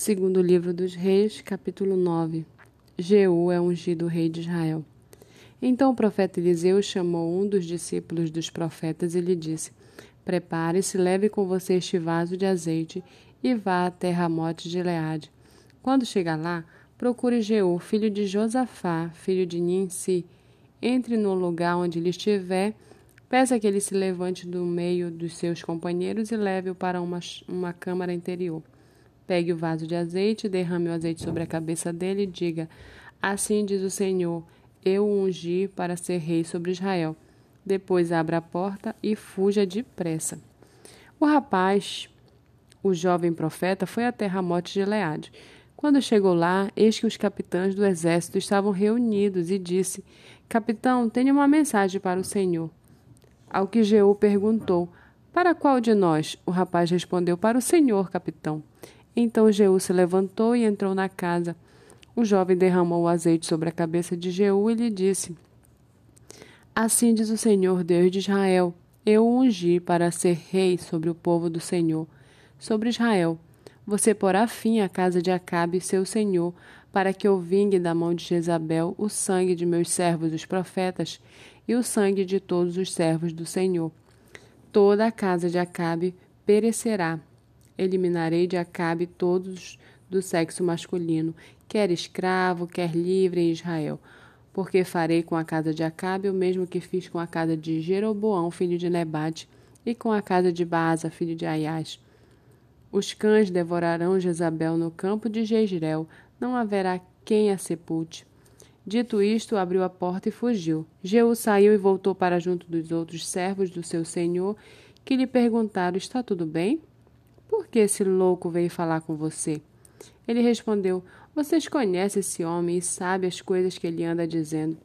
Segundo livro dos Reis, capítulo 9. Jeú é ungido rei de Israel. Então o profeta Eliseu chamou um dos discípulos dos profetas e lhe disse: Prepare-se, leve com você este vaso de azeite e vá até Ramote de Leade. Quando chegar lá, procure Jeú, filho de Josafá, filho de Ninsi. Entre no lugar onde ele estiver, peça que ele se levante do meio dos seus companheiros e leve-o para uma, uma câmara interior. Pegue o vaso de azeite, derrame o azeite sobre a cabeça dele e diga: Assim diz o Senhor: Eu o ungi para ser rei sobre Israel. Depois abra a porta e fuja depressa. O rapaz, o jovem profeta, foi até Ramote de Leade. Quando chegou lá, eis que os capitães do exército estavam reunidos e disse: Capitão, tenho uma mensagem para o Senhor. Ao que Jeú perguntou: Para qual de nós? O rapaz respondeu: Para o Senhor, capitão. Então Jeú se levantou e entrou na casa. O jovem derramou o azeite sobre a cabeça de Jeú e lhe disse: Assim diz o Senhor, Deus de Israel: Eu o ungi para ser rei sobre o povo do Senhor, sobre Israel. Você porá fim à casa de Acabe, seu senhor, para que eu vingue da mão de Jezabel o sangue de meus servos, os profetas, e o sangue de todos os servos do Senhor. Toda a casa de Acabe perecerá, eliminarei de Acabe todos do sexo masculino, quer escravo, quer livre em Israel. Porque farei com a casa de Acabe o mesmo que fiz com a casa de Jeroboão, filho de Nebate, e com a casa de Baasa, filho de Aias. Os cães devorarão Jezabel no campo de Jezreel, não haverá quem a sepulte. Dito isto, abriu a porta e fugiu. Jeú saiu e voltou para junto dos outros servos do seu senhor, que lhe perguntaram: Está tudo bem? Por que esse louco veio falar com você? Ele respondeu: Vocês conhecem esse homem e sabem as coisas que ele anda dizendo.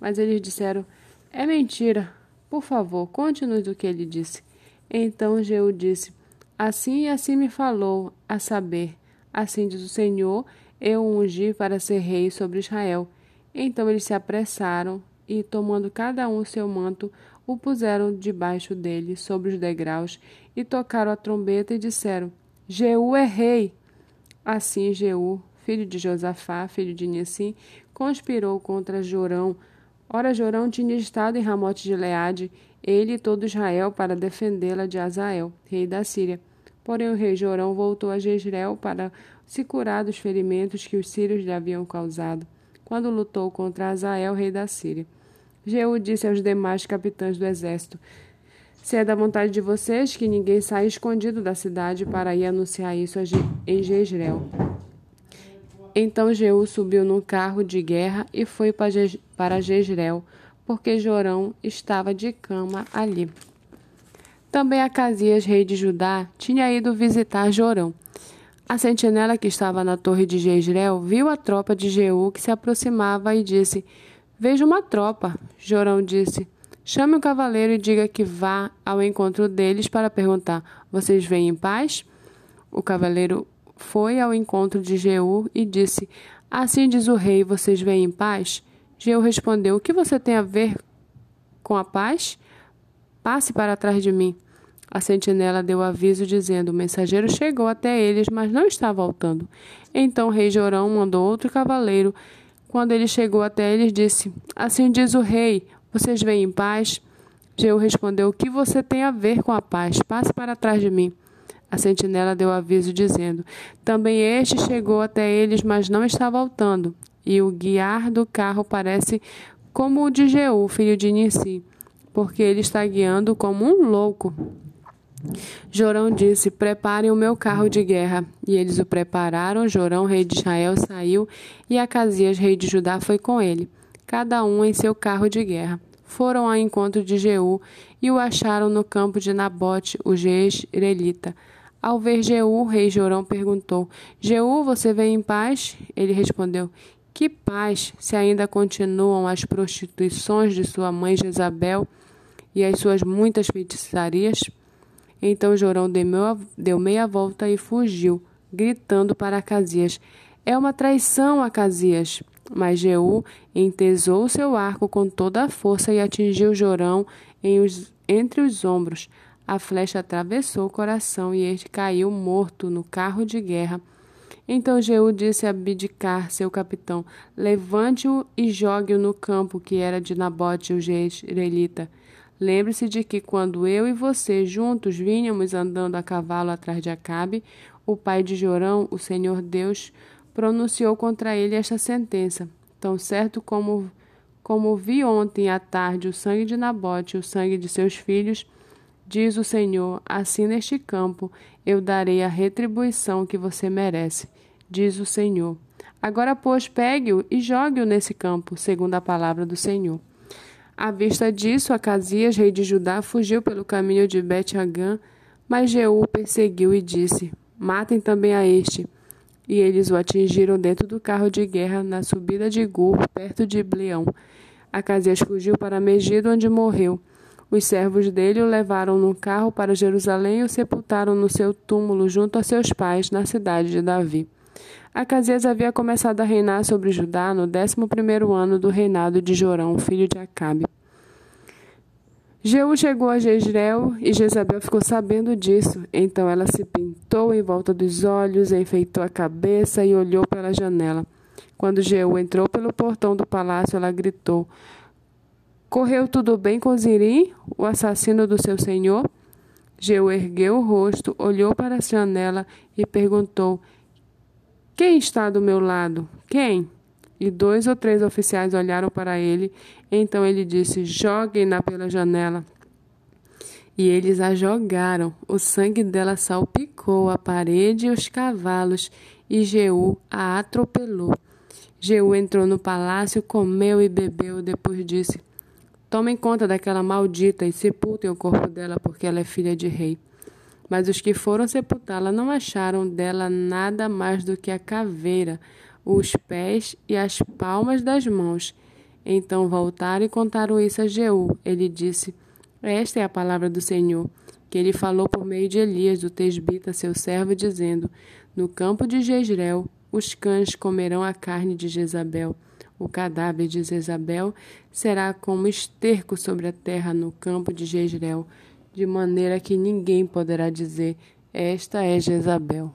Mas eles disseram: É mentira. Por favor, conte-nos o que ele disse. Então Jeú disse: Assim e assim me falou, a saber, assim diz o Senhor, eu o ungi para ser rei sobre Israel. Então eles se apressaram e, tomando cada um seu manto, o puseram debaixo dele, sobre os degraus, e tocaram a trombeta e disseram: Jeú é rei. Assim Jeú, filho de Josafá, filho de Nissim, conspirou contra Jorão. Ora, Jorão tinha estado em Ramote de Leade, ele e todo Israel, para defendê-la de Azael, rei da Síria. Porém, o rei Jorão voltou a Jezreel para se curar dos ferimentos que os sírios lhe haviam causado, quando lutou contra Azael, rei da Síria. Jeú disse aos demais capitães do exército: Se é da vontade de vocês que ninguém saia escondido da cidade para ir anunciar isso em Jezreel. Então Jeú subiu num carro de guerra e foi para Jezreel, porque Jorão estava de cama ali. Também Acasias, rei de Judá, tinha ido visitar Jorão. A sentinela que estava na torre de Jezreel viu a tropa de Jeú que se aproximava e disse: Vejo uma tropa. Jorão disse: Chame o cavaleiro e diga que vá ao encontro deles para perguntar: Vocês vêm em paz? O cavaleiro foi ao encontro de Jeú e disse: Assim diz o rei: Vocês vêm em paz? Jeú respondeu: O que você tem a ver com a paz? Passe para trás de mim. A sentinela deu aviso, dizendo: O mensageiro chegou até eles, mas não está voltando. Então o rei Jorão mandou outro cavaleiro quando ele chegou até eles, disse: Assim diz o rei: Vocês vêm em paz? Jeú respondeu: O que você tem a ver com a paz? Passe para trás de mim. A sentinela deu aviso, dizendo: Também este chegou até eles, mas não está voltando. E o guiar do carro parece como o de Jeú, filho de Nissi, porque ele está guiando como um louco. Jorão disse: Preparem o meu carro de guerra. E eles o prepararam. Jorão, rei de Israel, saiu, e Acasias, rei de Judá, foi com ele, cada um em seu carro de guerra. Foram ao encontro de Jeú e o acharam no campo de Nabote, o jezreelita. Ao ver Jeú, rei Jorão perguntou: Jeú, você vem em paz? Ele respondeu: Que paz, se ainda continuam as prostituições de sua mãe Jezabel e as suas muitas feitiçarias? Então Jorão deu meia volta e fugiu, gritando para Acasias: É uma traição, Acasias! Mas Jeú entesou seu arco com toda a força e atingiu Jorão os, entre os ombros. A flecha atravessou o coração e este caiu morto no carro de guerra. Então Jeú disse a Bidicar, seu capitão: Levante-o e jogue-o no campo que era de Nabote, o israelita. Lembre-se de que quando eu e você juntos vinhamos andando a cavalo atrás de Acabe, o pai de Jorão, o Senhor Deus, pronunciou contra ele esta sentença: Tão certo como como vi ontem à tarde o sangue de Nabote e o sangue de seus filhos, diz o Senhor, assim neste campo eu darei a retribuição que você merece, diz o Senhor. Agora, pois, pegue-o e jogue-o nesse campo, segundo a palavra do Senhor. À vista disso, Acasias, rei de Judá, fugiu pelo caminho de Bet-Hagã, mas Jeú o perseguiu e disse: Matem também a este. E eles o atingiram dentro do carro de guerra na subida de Gur, perto de Bleão. Acasias fugiu para Megido, onde morreu. Os servos dele o levaram no carro para Jerusalém e o sepultaram no seu túmulo junto a seus pais, na cidade de Davi. Acasias havia começado a reinar sobre Judá no décimo primeiro ano do reinado de Jorão, filho de Acabe. Jeú chegou a Jezreel e Jezabel ficou sabendo disso. Então ela se pintou em volta dos olhos, enfeitou a cabeça e olhou pela janela. Quando Jeú entrou pelo portão do palácio, ela gritou: Correu tudo bem com Zirim, o assassino do seu senhor? Jeú ergueu o rosto, olhou para a janela e perguntou: quem está do meu lado? Quem? E dois ou três oficiais olharam para ele. Então ele disse: Joguem-na pela janela. E eles a jogaram. O sangue dela salpicou a parede e os cavalos, e Jeú a atropelou. Jeú entrou no palácio, comeu e bebeu. Depois disse: Tomem conta daquela maldita e sepultem o corpo dela, porque ela é filha de rei. Mas os que foram sepultá-la não acharam dela nada mais do que a caveira, os pés e as palmas das mãos. Então voltaram e contaram isso a Jeú. Ele disse: Esta é a palavra do Senhor, que ele falou por meio de Elias, o tesbita, seu servo, dizendo: No campo de Jezreel os cães comerão a carne de Jezabel. O cadáver de Jezabel será como esterco sobre a terra no campo de Jezreel de maneira que ninguém poderá dizer: Esta é Jezabel.